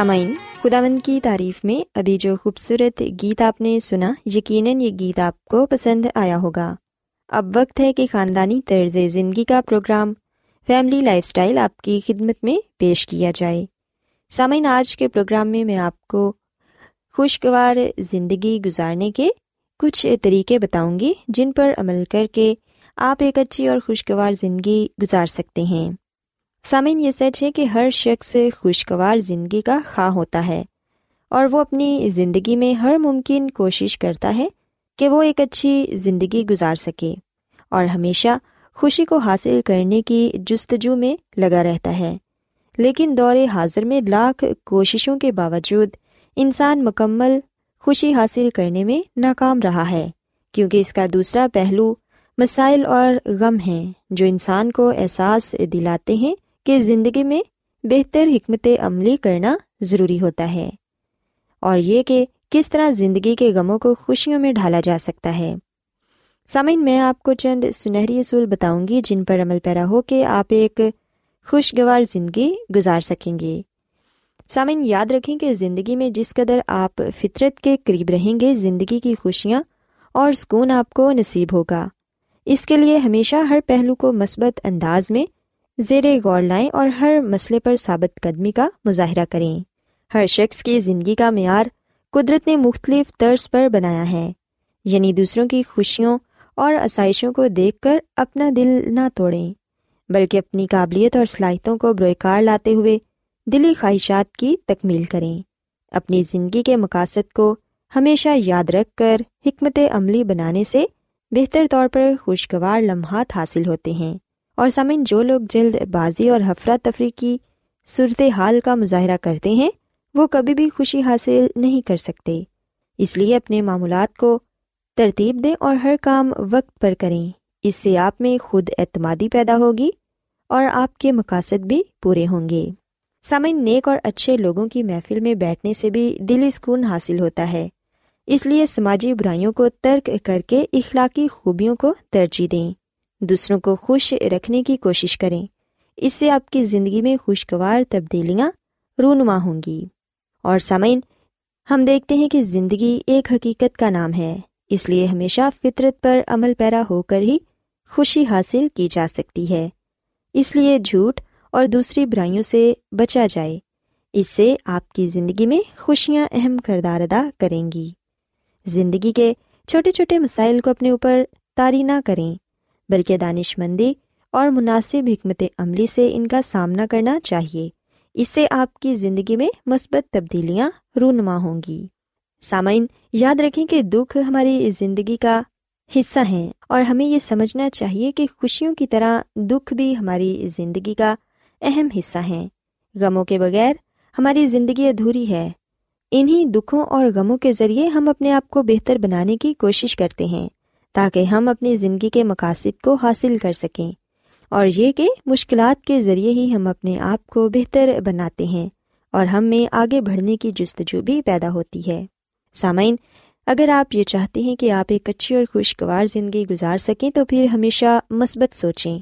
سامعین، خداوند کی تعریف میں ابھی جو خوبصورت گیت آپ نے سنا، یقیناً یہ گیت آپ کو پسند آیا ہوگا۔ اب وقت ہے کہ خاندانی طرز زندگی کا پروگرام، فیملی لائف اسٹائل آپ کی خدمت میں پیش کیا جائے۔ سامعین، آج کے پروگرام میں میں آپ کو خوشگوار زندگی گزارنے کے کچھ طریقے بتاؤں گی، جن پر عمل کر کے آپ ایک اچھی اور خوشگوار زندگی گزار سکتے ہیں۔ سامعین، یہ سچ ہے کہ ہر شخص خوشگوار زندگی کا خواہ ہوتا ہے اور وہ اپنی زندگی میں ہر ممکن کوشش کرتا ہے کہ وہ ایک اچھی زندگی گزار سکے اور ہمیشہ خوشی کو حاصل کرنے کی جستجو میں لگا رہتا ہے۔ لیکن دور حاضر میں لاکھ کوششوں کے باوجود انسان مکمل خوشی حاصل کرنے میں ناکام رہا ہے، کیونکہ اس کا دوسرا پہلو مسائل اور غم ہیں جو انسان کو احساس دلاتے ہیں کہ زندگی میں بہتر حکمت عملی کرنا ضروری ہوتا ہے۔ اور یہ کہ کس طرح زندگی کے غموں کو خوشیوں میں ڈھالا جا سکتا ہے۔ سامعین، میں آپ کو چند سنہری اصول بتاؤں گی جن پر عمل پیرا ہو کہ آپ ایک خوشگوار زندگی گزار سکیں گے۔ سامعین، یاد رکھیں کہ زندگی میں جس قدر آپ فطرت کے قریب رہیں گے، زندگی کی خوشیاں اور سکون آپ کو نصیب ہوگا۔ اس کے لیے ہمیشہ ہر پہلو کو مثبت انداز میں زیر غور لائیں اور ہر مسئلے پر ثابت قدمی کا مظاہرہ کریں۔ ہر شخص کی زندگی کا معیار قدرت نے مختلف طرز پر بنایا ہے یعنی دوسروں کی خوشیوں اور آسائشوں کو دیکھ کر اپنا دل نہ توڑیں، بلکہ اپنی قابلیت اور صلاحیتوں کو بروئے لاتے ہوئے دلی خواہشات کی تکمیل کریں۔ اپنی زندگی کے مقاصد کو ہمیشہ یاد رکھ کر حکمت عملی بنانے سے بہتر طور پر خوشگوار لمحات حاصل ہوتے ہیں۔ اور سمن جو لوگ جلد بازی اور حفرہ کی صورت حال کا مظاہرہ کرتے ہیں، وہ کبھی بھی خوشی حاصل نہیں کر سکتے۔ اس لیے اپنے معمولات کو ترتیب دیں اور ہر کام وقت پر کریں۔ اس سے آپ میں خود اعتمادی پیدا ہوگی اور آپ کے مقاصد بھی پورے ہوں گے۔ سامعین، نیک اور اچھے لوگوں کی محفل میں بیٹھنے سے بھی دلی سکون حاصل ہوتا ہے۔ اس لیے سماجی برائیوں کو ترک کر کے اخلاقی خوبیوں کو ترجیح دیں۔ دوسروں کو خوش رکھنے کی کوشش کریں۔ اس سے آپ کی زندگی میں خوشگوار تبدیلیاں رونما ہوں گی۔ اور سامعین، ہم دیکھتے ہیں کہ زندگی ایک حقیقت کا نام ہے۔ اس لیے ہمیشہ فطرت پر عمل پیرا ہو کر ہی خوشی حاصل کی جا سکتی ہے۔ اس لیے جھوٹ اور دوسری برائیوں سے بچا جائے۔ اس سے آپ کی زندگی میں خوشیاں اہم کردار ادا کریں گی۔ زندگی کے چھوٹے چھوٹے مسائل کو اپنے اوپر طاری نہ کریں۔ بلکہ دانش مندی اور مناسب حکمت عملی سے ان کا سامنا کرنا چاہیے۔ اس سے آپ کی زندگی میں مثبت تبدیلیاں رونما ہوں گی۔ سامعین، یاد رکھیں کہ دکھ ہماری زندگی کا حصہ ہیں اور ہمیں یہ سمجھنا چاہیے کہ خوشیوں کی طرح دکھ بھی ہماری زندگی کا اہم حصہ ہیں۔ غموں کے بغیر ہماری زندگی ادھوری ہے۔ انہیں دکھوں اور غموں کے ذریعے ہم اپنے آپ کو بہتر بنانے کی کوشش کرتے ہیں۔ تاکہ ہم اپنی زندگی کے مقاصد کو حاصل کر سکیں اور یہ کہ مشکلات کے ذریعے ہی ہم اپنے آپ کو بہتر بناتے ہیں اور ہم میں آگے بڑھنے کی جستجو بھی پیدا ہوتی ہے۔ سامعین، اگر آپ یہ چاہتے ہیں کہ آپ ایک اچھی اور خوشگوار زندگی گزار سکیں تو پھر ہمیشہ مثبت سوچیں۔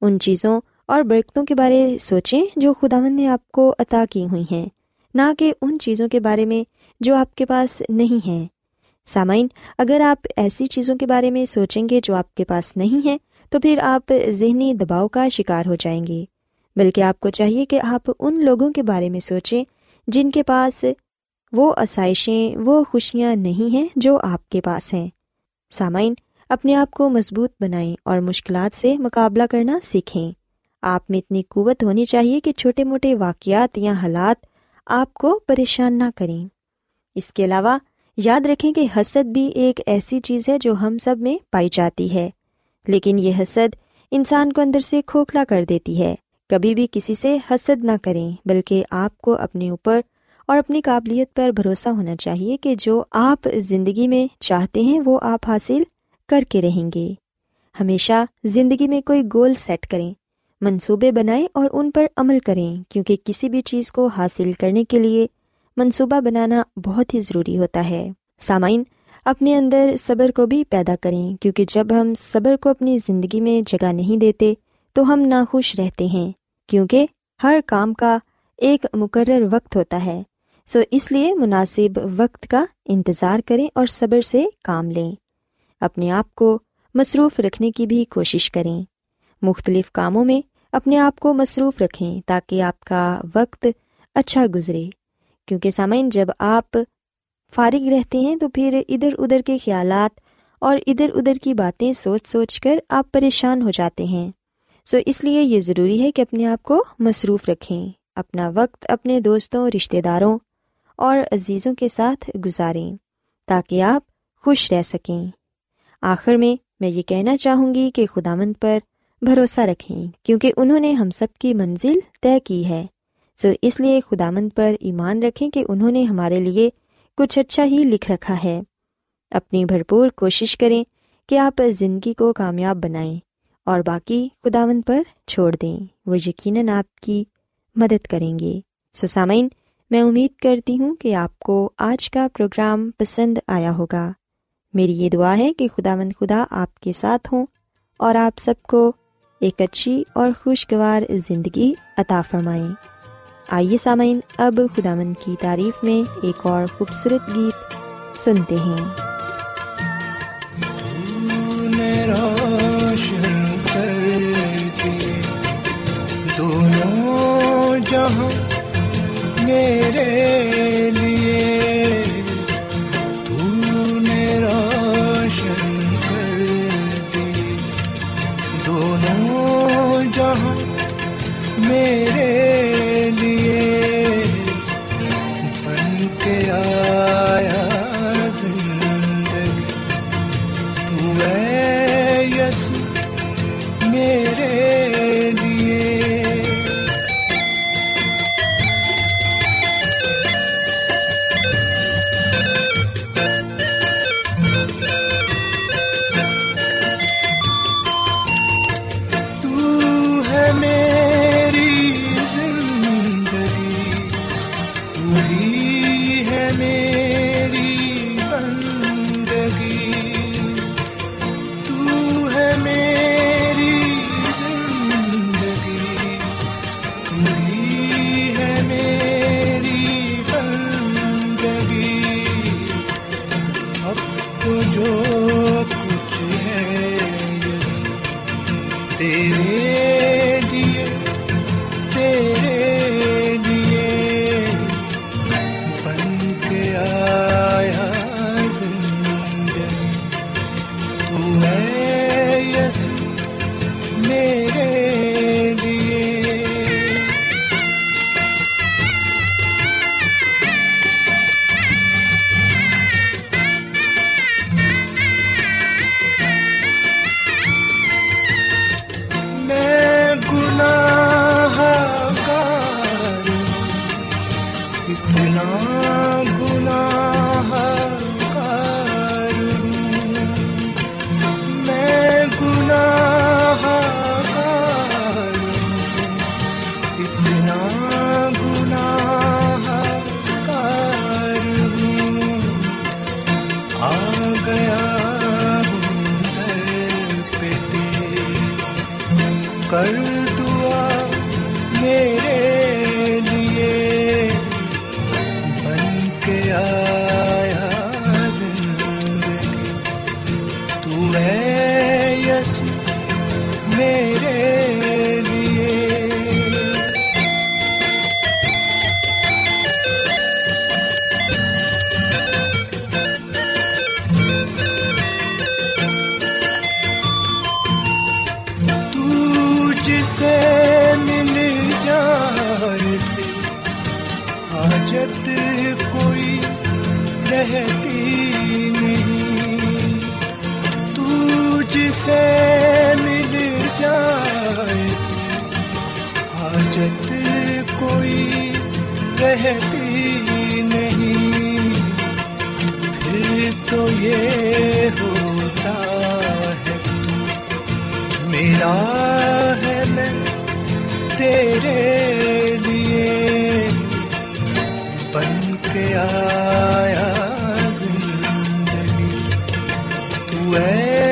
ان چیزوں اور برکتوں کے بارے سوچیں جو خداون نے آپ کو عطا کی ہوئی ہیں، نہ کہ ان چیزوں کے بارے میں جو آپ کے پاس نہیں ہیں۔ سامعین، اگر آپ ایسی چیزوں کے بارے میں سوچیں گے جو آپ کے پاس نہیں ہیں، تو پھر آپ ذہنی دباؤ کا شکار ہو جائیں گے۔ بلکہ آپ کو چاہیے کہ آپ ان لوگوں کے بارے میں سوچیں جن کے پاس وہ آسائشیں، وہ خوشیاں نہیں ہیں جو آپ کے پاس ہیں۔ سامعین، اپنے آپ کو مضبوط بنائیں اور مشکلات سے مقابلہ کرنا سیکھیں۔ آپ میں اتنی قوت ہونی چاہیے کہ چھوٹے موٹے واقعات یا حالات آپ کو پریشان نہ کریں۔ اس کے علاوہ یاد رکھیں کہ حسد بھی ایک ایسی چیز ہے جو ہم سب میں پائی جاتی ہے۔ لیکن یہ حسد انسان کو اندر سے کھوکھلا کر دیتی ہے۔ کبھی بھی کسی سے حسد نہ کریں، بلکہ آپ کو اپنے اوپر اور اپنی قابلیت پر بھروسہ ہونا چاہیے کہ جو آپ زندگی میں چاہتے ہیں وہ آپ حاصل کر کے رہیں گے۔ ہمیشہ زندگی میں کوئی گول سیٹ کریں، منصوبے بنائیں اور ان پر عمل کریں، کیونکہ کسی بھی چیز کو حاصل کرنے کے لیے منصوبہ بنانا بہت ہی ضروری ہوتا ہے۔ سامعین، اپنے اندر صبر کو بھی پیدا کریں، کیونکہ جب ہم صبر کو اپنی زندگی میں جگہ نہیں دیتے، تو ہم ناخوش رہتے ہیں، کیونکہ ہر کام کا ایک مقرر وقت ہوتا ہے۔ سو اس لیے مناسب وقت کا انتظار کریں اور صبر سے کام لیں۔ اپنے آپ کو مصروف رکھنے کی بھی کوشش کریں۔ مختلف کاموں میں اپنے آپ کو مصروف رکھیں تاکہ آپ کا وقت اچھا گزرے۔ کیونکہ سامعین، جب آپ فارغ رہتے ہیں تو پھر ادھر ادھر کے خیالات اور ادھر ادھر کی باتیں سوچ سوچ کر آپ پریشان ہو جاتے ہیں۔ سو اس لیے یہ ضروری ہے کہ اپنے آپ کو مصروف رکھیں، اپنا وقت اپنے دوستوں، رشتہ داروں اور عزیزوں کے ساتھ گزاریں تاکہ آپ خوش رہ سکیں۔ آخر میں میں یہ کہنا چاہوں گی کہ خدا مند پر بھروسہ رکھیں کیونکہ انہوں نے ہم سب کی منزل طے کی ہے۔ سو اس لیے خدا مند پر ایمان رکھیں کہ انہوں نے ہمارے لیے کچھ اچھا ہی لکھ رکھا ہے۔ اپنی بھرپور کوشش کریں کہ آپ زندگی کو کامیاب بنائیں اور باقی خداون پر چھوڑ دیں۔ وہ یقیناً آپ کی مدد کریں گے۔ سو سامعین، میں امید کرتی ہوں کہ آپ کو آج کا پروگرام پسند آیا ہوگا۔ میری یہ دعا ہے کہ خدا مند خدا آپ کے ساتھ ہوں اور آپ سب کو ایک اچھی اور خوشگوار زندگی عطا فرمائیں۔ آئیے سامعین، اب خدا مند کی تعریف میں ایک اور خوبصورت گیت سنتے ہیں۔ جہاں میرے لیے۔ تو نے روشن کر دی دونوں جہاں میرے کے آیا زندگی۔ تو ہے تیرے رہتی نہیں۔ پھر تو یہ ہوتا ہے، میرا ہے میں تیرے لیے۔ بن کے آیا زندگی، تو ہے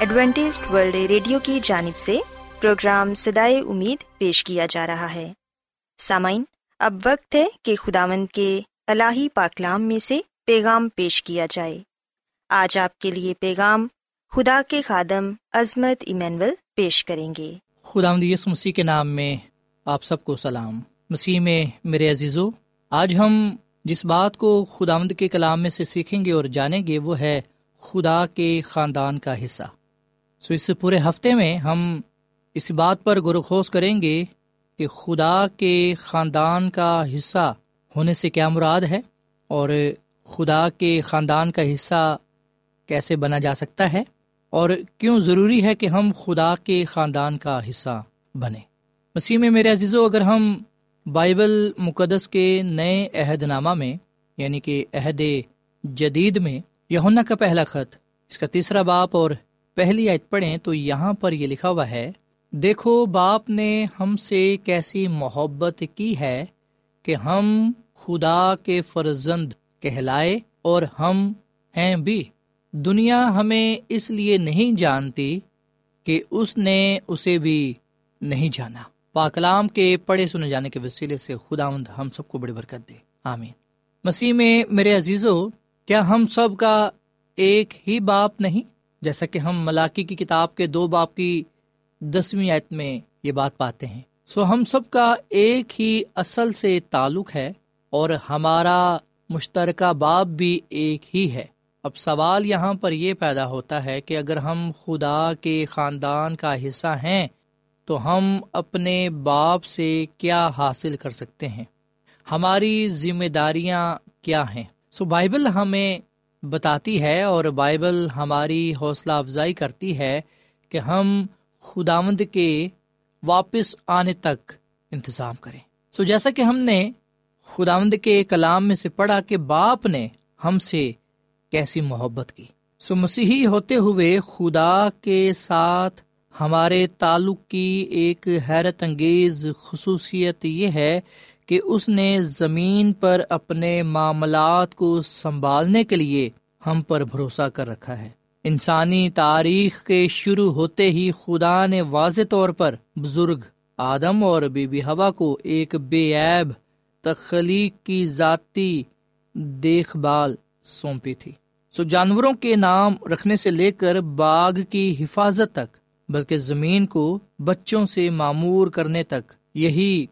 Adventist World Radio کی جانب سے پروگرام سدائے امید پیش کیا جا رہا ہے۔ سامعین، اب وقت ہے کہ خداوند کے الہی پاکلام میں سے پیغام پیش کیا جائے۔ آج آپ کے لیے پیغام خدا کے خادم عظمت ایمینول پیش کریں گے۔ خدا یس مسیح کے نام میں آپ سب کو سلام۔ مسیح میں میرے عزیزو، آج ہم جس بات کو خدا کے کلام میں سے سیکھیں گے اور جانیں گے وہ ہے خدا کے خاندان کا حصہ۔ سو اس پورے ہفتے میں ہم اس بات پر گرخوز کریں گے کہ خدا کے خاندان کا حصہ ہونے سے کیا مراد ہے اور خدا کے خاندان کا حصہ کیسے بنا جا سکتا ہے اور کیوں ضروری ہے کہ ہم خدا کے خاندان کا حصہ بنے مسیح میں میرے عزیزو، اگر ہم بائبل مقدس کے نئے عہد نامہ میں یعنی کہ عہد جدید میں یونا کا پہلا خط، اس کا تیسرا باپ اور پہلی آیت پڑھیں تو یہاں پر یہ لکھا ہوا ہے، دیکھو باپ نے ہم سے کیسی محبت کی ہے کہ ہم خدا کے فرزند کہلائے اور ہم ہیں بھی۔ دنیا ہمیں اس لیے نہیں جانتی کہ اس نے اسے بھی نہیں جانا۔ پاکلام کے پڑھے سنے جانے کے وسیلے سے خدا ہم سب کو بڑی برکت دے۔ آمین۔ مسیح میں میرے عزیزو، کیا ہم سب کا ایک ہی باپ نہیں؟ جیسا کہ ہم ملاقی کی کتاب کے دو باپ کی دسویں آیت میں یہ بات پاتے ہیں۔ سو ہم سب کا ایک ہی اصل سے تعلق ہے اور ہمارا مشترکہ باپ بھی ایک ہی ہے۔ اب سوال یہاں پر یہ پیدا ہوتا ہے کہ اگر ہم خدا کے خاندان کا حصہ ہیں تو ہم اپنے باپ سے کیا حاصل کر سکتے ہیں؟ ہماری ذمہ داریاں کیا ہیں؟ سو بائبل ہمیں بتاتی ہے اور بائبل ہماری حوصلہ افزائی کرتی ہے کہ ہم خداوند کے واپس آنے تک انتظام کریں۔ سو جیسا کہ ہم نے خداوند کے کلام میں سے پڑھا کہ باپ نے ہم سے کیسی محبت کی۔ سو مسیحی ہوتے ہوئے خدا کے ساتھ ہمارے تعلق کی ایک حیرت انگیز خصوصیت یہ ہے کہ اس نے زمین پر اپنے معاملات کو سنبھالنے کے لیے ہم پر بھروسہ کر رکھا ہے۔ انسانی تاریخ کے شروع ہوتے ہی خدا نے واضح طور پر بزرگ آدم اور بی بی ہوا کو ایک بے عیب تخلیق کی ذاتی دیکھ بھال سونپی تھی۔ سو جانوروں کے نام رکھنے سے لے کر باغ کی حفاظت تک، بلکہ زمین کو بچوں سے معمور کرنے تک، یہی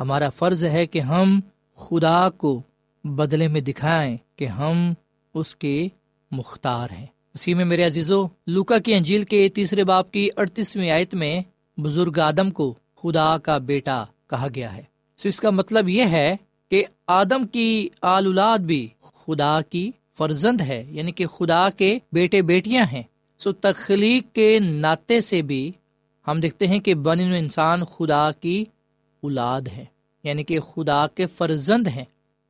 ہمارا فرض ہے کہ ہم خدا کو بدلے میں دکھائیں کہ ہم اس کے مختار ہیں۔ اسی میں میرے عزیزو، لوکا کی انجیل کے تیسرے باپ کی اڑتیسویں آیت میں بزرگ آدم کو خدا کا بیٹا کہا گیا ہے۔ سو اس کا مطلب یہ ہے کہ آدم کی آل اولاد بھی خدا کی فرزند ہے یعنی کہ خدا کے بیٹے بیٹیاں ہیں۔ سو تخلیق کے ناطے سے بھی ہم دیکھتے ہیں کہ بن انسان خدا کی اولاد ہے یعنی کہ خدا کے فرزند ہیں۔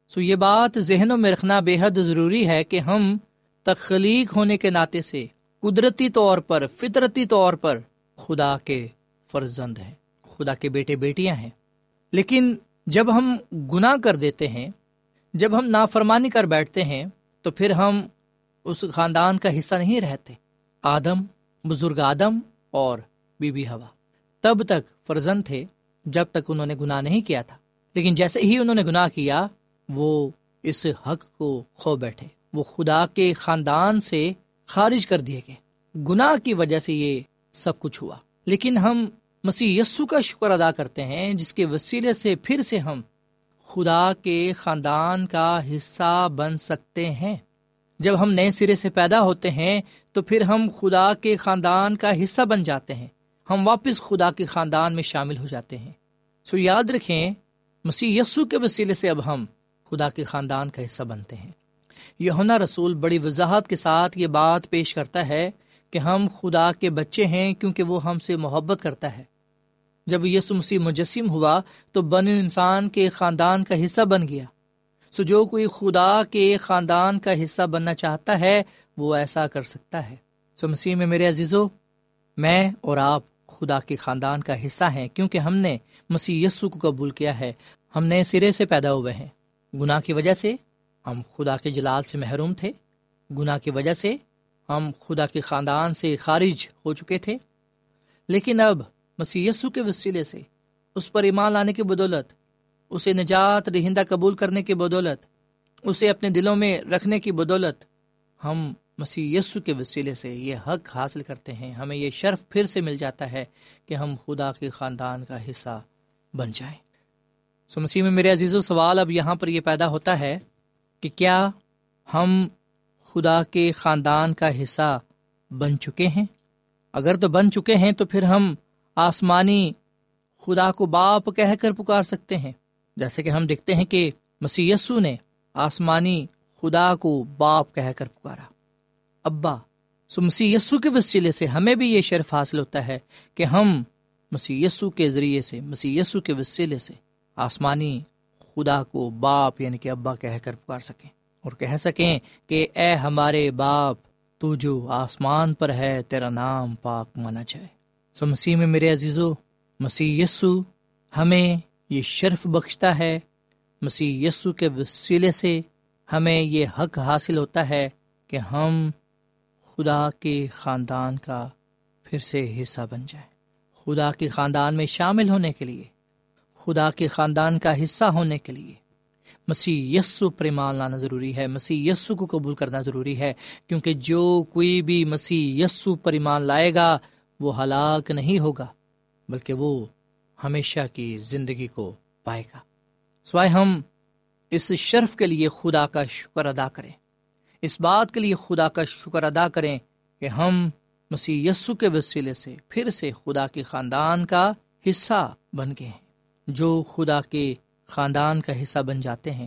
سو یہ بات ذہنوں میں رکھنا بے حد ضروری ہے کہ ہم تخلیق ہونے کے ناطے سے قدرتی طور پر، فطرتی طور پر خدا کے فرزند ہیں، خدا کے بیٹے بیٹیاں ہیں۔ لیکن جب ہم گناہ کر دیتے ہیں، جب ہم نافرمانی کر بیٹھتے ہیں، تو پھر ہم اس خاندان کا حصہ نہیں رہتے۔ آدم، بزرگ آدم اور بی بی ہوا۔ تب تک فرزند تھے۔ جب تک انہوں نے گناہ نہیں کیا تھا۔ لیکن جیسے ہی انہوں نے گناہ کیا، وہ اس حق کو کھو بیٹھے۔ وہ خدا کے خاندان سے خارج کر دیے گئے۔ گناہ کی وجہ سے یہ سب کچھ ہوا۔ لیکن ہم مسیح یسو کا شکر ادا کرتے ہیں، جس کے وسیلے سے پھر سے ہم خدا کے خاندان کا حصہ بن سکتے ہیں۔ جب ہم نئے سرے سے پیدا ہوتے ہیں، تو پھر ہم خدا کے خاندان کا حصہ بن جاتے ہیں۔ ہم واپس خدا کے خاندان میں شامل ہو جاتے ہیں۔ سو یاد رکھیں، مسیح یسو کے وسیلے سے اب ہم خدا کے خاندان کا حصہ بنتے ہیں۔ یہ رسول بڑی وضاحت کے ساتھ یہ بات پیش کرتا ہے کہ ہم خدا کے بچے ہیں کیونکہ وہ ہم سے محبت کرتا ہے۔ جب یسو مسیح مجسم ہوا تو بن انسان کے خاندان کا حصہ بن گیا۔ سو جو کوئی خدا کے خاندان کا حصہ بننا چاہتا ہے، وہ ایسا کر سکتا ہے۔ سو مسیح میں میرے عزیزو، میں اور آپ خدا کے خاندان کا حصہ ہیں کیونکہ ہم نے مسیح یسو کو قبول کیا ہے۔ ہم نئے سرے سے پیدا ہوئے ہیں۔ گناہ کی وجہ سے ہم خدا کے جلال سے محروم تھے۔ گناہ کی وجہ سے ہم خدا کے خاندان سے خارج ہو چکے تھے۔ لیکن اب مسیح یسو کے وسیلے سے، اس پر ایمان لانے کی بدولت، اسے نجات دہندہ قبول کرنے کی بدولت، اسے اپنے دلوں میں رکھنے کی بدولت، ہم مسیح یسو کے وسیلے سے یہ حق حاصل کرتے ہیں، ہمیں یہ شرف پھر سے مل جاتا ہے کہ ہم خدا کے خاندان کا حصہ بن جائیں۔ سو مسیح میں میرے عزیز و سوال اب یہاں پر یہ پیدا ہوتا ہے کہ کیا ہم خدا کے خاندان کا حصہ بن چکے ہیں؟ اگر تو بن چکے ہیں تو پھر ہم آسمانی خدا کو باپ کہہ کر پکار سکتے ہیں۔ جیسے کہ ہم دیکھتے ہیں کہ مسی نے آسمانی خدا کو باپ کہہ کر پکارا۔ ابا، سو مسی کے وسیلے سے ہمیں بھی یہ شرف حاصل ہوتا ہے کہ ہم مسی کے ذریعے سے مسی کے وسیلے سے آسمانی خدا کو باپ یعنی کہ ابا کہہ کر پکار سکیں اور کہہ سکیں کہ اے ہمارے باپ، تو جو آسمان پر ہے، تیرا نام پاک مانا جائے۔ سو مسیح میں میرے عزیزو، مسیح یسو ہمیں یہ شرف بخشتا ہے۔ مسیح یسو کے وسیلے سے ہمیں یہ حق حاصل ہوتا ہے کہ ہم خدا کے خاندان کا پھر سے حصہ بن جائیں خدا کے خاندان میں شامل ہونے کے لیے، خدا کے خاندان کا حصہ ہونے کے لیے۔ مسیح یسو پر ایمان لانا ضروری ہے، مسیح یسو کو قبول کرنا ضروری ہے، کیونکہ جو کوئی بھی مسیح یسو پر ایمان لائے گا، وہ ہلاک نہیں ہوگا، بلکہ وہ ہمیشہ کی زندگی کو پائے گا۔ سوائے ہم اس شرف کے لیے خدا کا شکر ادا کریں۔ اس بات کے لیے خدا کا شکر ادا کریں کہ ہم مسیح یسو کے وسیلے سے پھر سے خدا کے خاندان کا حصہ بن گئے ہیں۔ جو خدا کے خاندان کا حصہ بن جاتے ہیں۔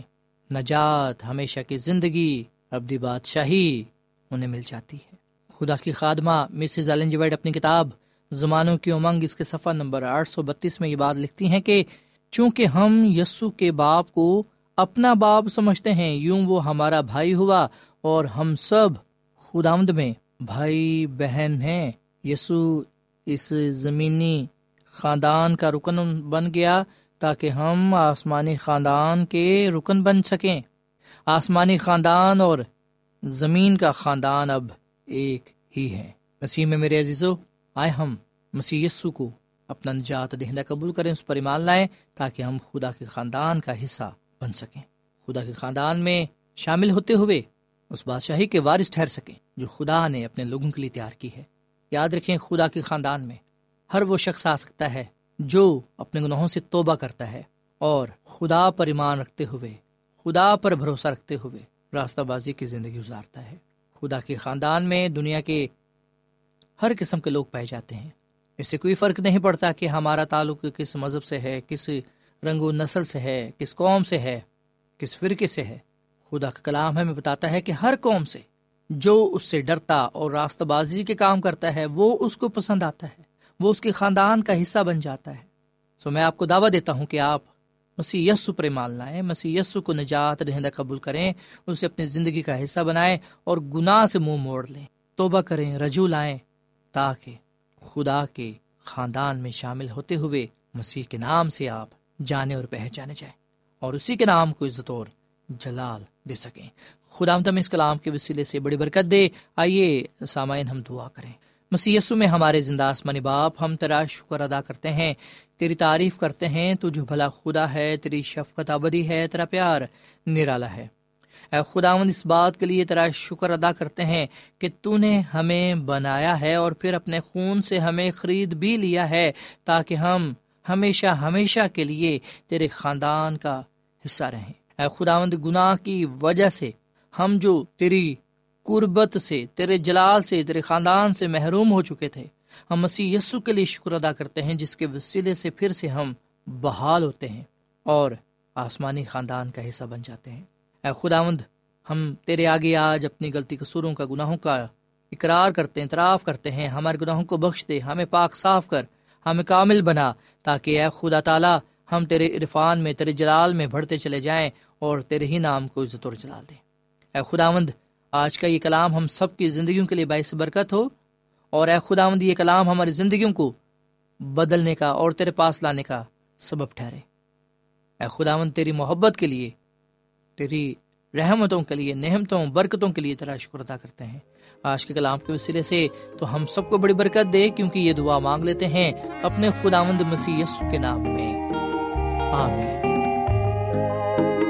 نجات ہمیشہ کی زندگی، ابدی بادشاہی انہیں مل جاتی ہے۔ خدا کی خادمہ مسز ایلن جی وائٹ اپنی کتاب زمانوں کی امنگ، اس کے صفحہ نمبر آٹھ سو بتیس میں یہ بات لکھتی ہیں کہ چونکہ ہم یسو کے باپ کو اپنا باپ سمجھتے ہیں، یوں وہ ہمارا بھائی ہوا اور ہم سب خدامد میں بھائی بہن ہیں۔ یسو اس زمینی خاندان کا رکن بن گیا تاکہ ہم آسمانی خاندان کے رکن بن سکیں۔ آسمانی خاندان اور زمین کا خاندان اب ایک ہی ہے۔ مسیح میں میرے عزیزو، آئے ہم مسیح یسو کو اپنا نجات دہندہ قبول کریں، اس پر ایمان لائیں تاکہ ہم خدا کے خاندان کا حصہ بن سکیں۔ خدا کے خاندان میں شامل ہوتے ہوئے اس بادشاہی کے وارث ٹھہر سکیں جو خدا نے اپنے لوگوں کے لیے تیار کی ہے۔ یاد رکھیں خدا کے خاندان میں ہر وہ شخص آ سکتا ہے جو اپنے گناہوں سے توبہ کرتا ہے اور خدا پر ایمان رکھتے ہوئے، خدا پر بھروسہ رکھتے ہوئے راستہ بازی کی زندگی گزارتا ہے۔ خدا کے خاندان میں دنیا کے ہر قسم کے لوگ پائے جاتے ہیں۔ اس سے کوئی فرق نہیں پڑتا کہ ہمارا تعلق کس مذہب سے ہے، کس رنگ و نسل سے ہے، کس قوم سے ہے، کس فرقے سے ہے۔ خدا کا کلام ہمیں بتاتا ہے کہ ہر قوم سے جو اس سے ڈرتا اور راستہ بازی کے کام کرتا ہے، وہ اس کو پسند آتا ہے، وہ اس کے خاندان کا حصہ بن جاتا ہے۔ سو میں آپ کو دعویٰ دیتا ہوں کہ آپ مسیح یسو پر مان لائیں، مسیح یسو کو نجات رہندہ قبول کریں، اسے اپنی زندگی کا حصہ بنائیں اور گناہ سے منہ موڑ لیں۔ توبہ کریں، رجوع لائیں تاکہ خدا کے خاندان میں شامل ہوتے ہوئے مسیح کے نام سے آپ جانے اور پہچانے جائیں۔ اور اسی کے نام کو عزت اور جلال دے سکیں۔ خدا متم اس کلام کے وسیلے سے بڑی برکت دے۔ آئیے سامعین، ہم دعا کریں۔ مسی میں ہمارے زندہ آسمانی باپ، ہم تیرا شکر ادا کرتے ہیں۔ تیری تعریف کرتے ہیں، تو جو بھلا خدا ہے، تیری شفقت ابدی ہے، تیرا پیار نرالا ہے۔ اے خداوند، اس بات کے لیے تیرا شکر ادا کرتے ہیں کہ تو نے ہمیں بنایا ہے اور پھر اپنے خون سے ہمیں خرید بھی لیا ہے تاکہ ہم ہمیشہ ہمیشہ کے لیے تیرے خاندان کا حصہ رہیں۔ اے خداوند گناہ کی وجہ سے ہم جو تیری قربت سے، تیرے جلال سے، تیرے خاندان سے محروم ہو چکے تھے، ہم مسیح یسو کے لیے شکر ادا کرتے ہیں، جس کے وسیلے سے پھر سے ہم بحال ہوتے ہیں اور آسمانی خاندان کا حصہ بن جاتے ہیں۔ اے خداوند، ہم تیرے آگے آج اپنی غلطی قصوروں کا، گناہوں کا اقرار کرتے ہیں اعتراف کرتے ہیں، ہمارے گناہوں کو بخش دے، ہمیں پاک صاف کر، ہمیں کامل بنا تاکہ اے خدا تعالیٰ ہم تیرے عرفان میں، تیرے جلال میں بڑھتے چلے جائیں اور تیرے ہی نام کو عزت اور جلال دیں اے خداوند، آج کا یہ کلام ہم سب کی زندگیوں کے لیے باعث برکت ہو اور اے خداوند، یہ کلام ہماری زندگیوں کو بدلنے کا اور تیرے پاس لانے کا سبب ٹھہرے۔ اے خداوند، تیری محبت کے لیے، تیری رحمتوں کے لیے نحمتوں برکتوں کے لیے تیرا شکر ادا کرتے ہیں۔ آج کے کلام کے وسیلے سے تو ہم سب کو بڑی برکت دے، کیونکہ یہ دعا مانگ لیتے ہیں اپنے خداوند مسیح یسو کے نام میں۔ آمین۔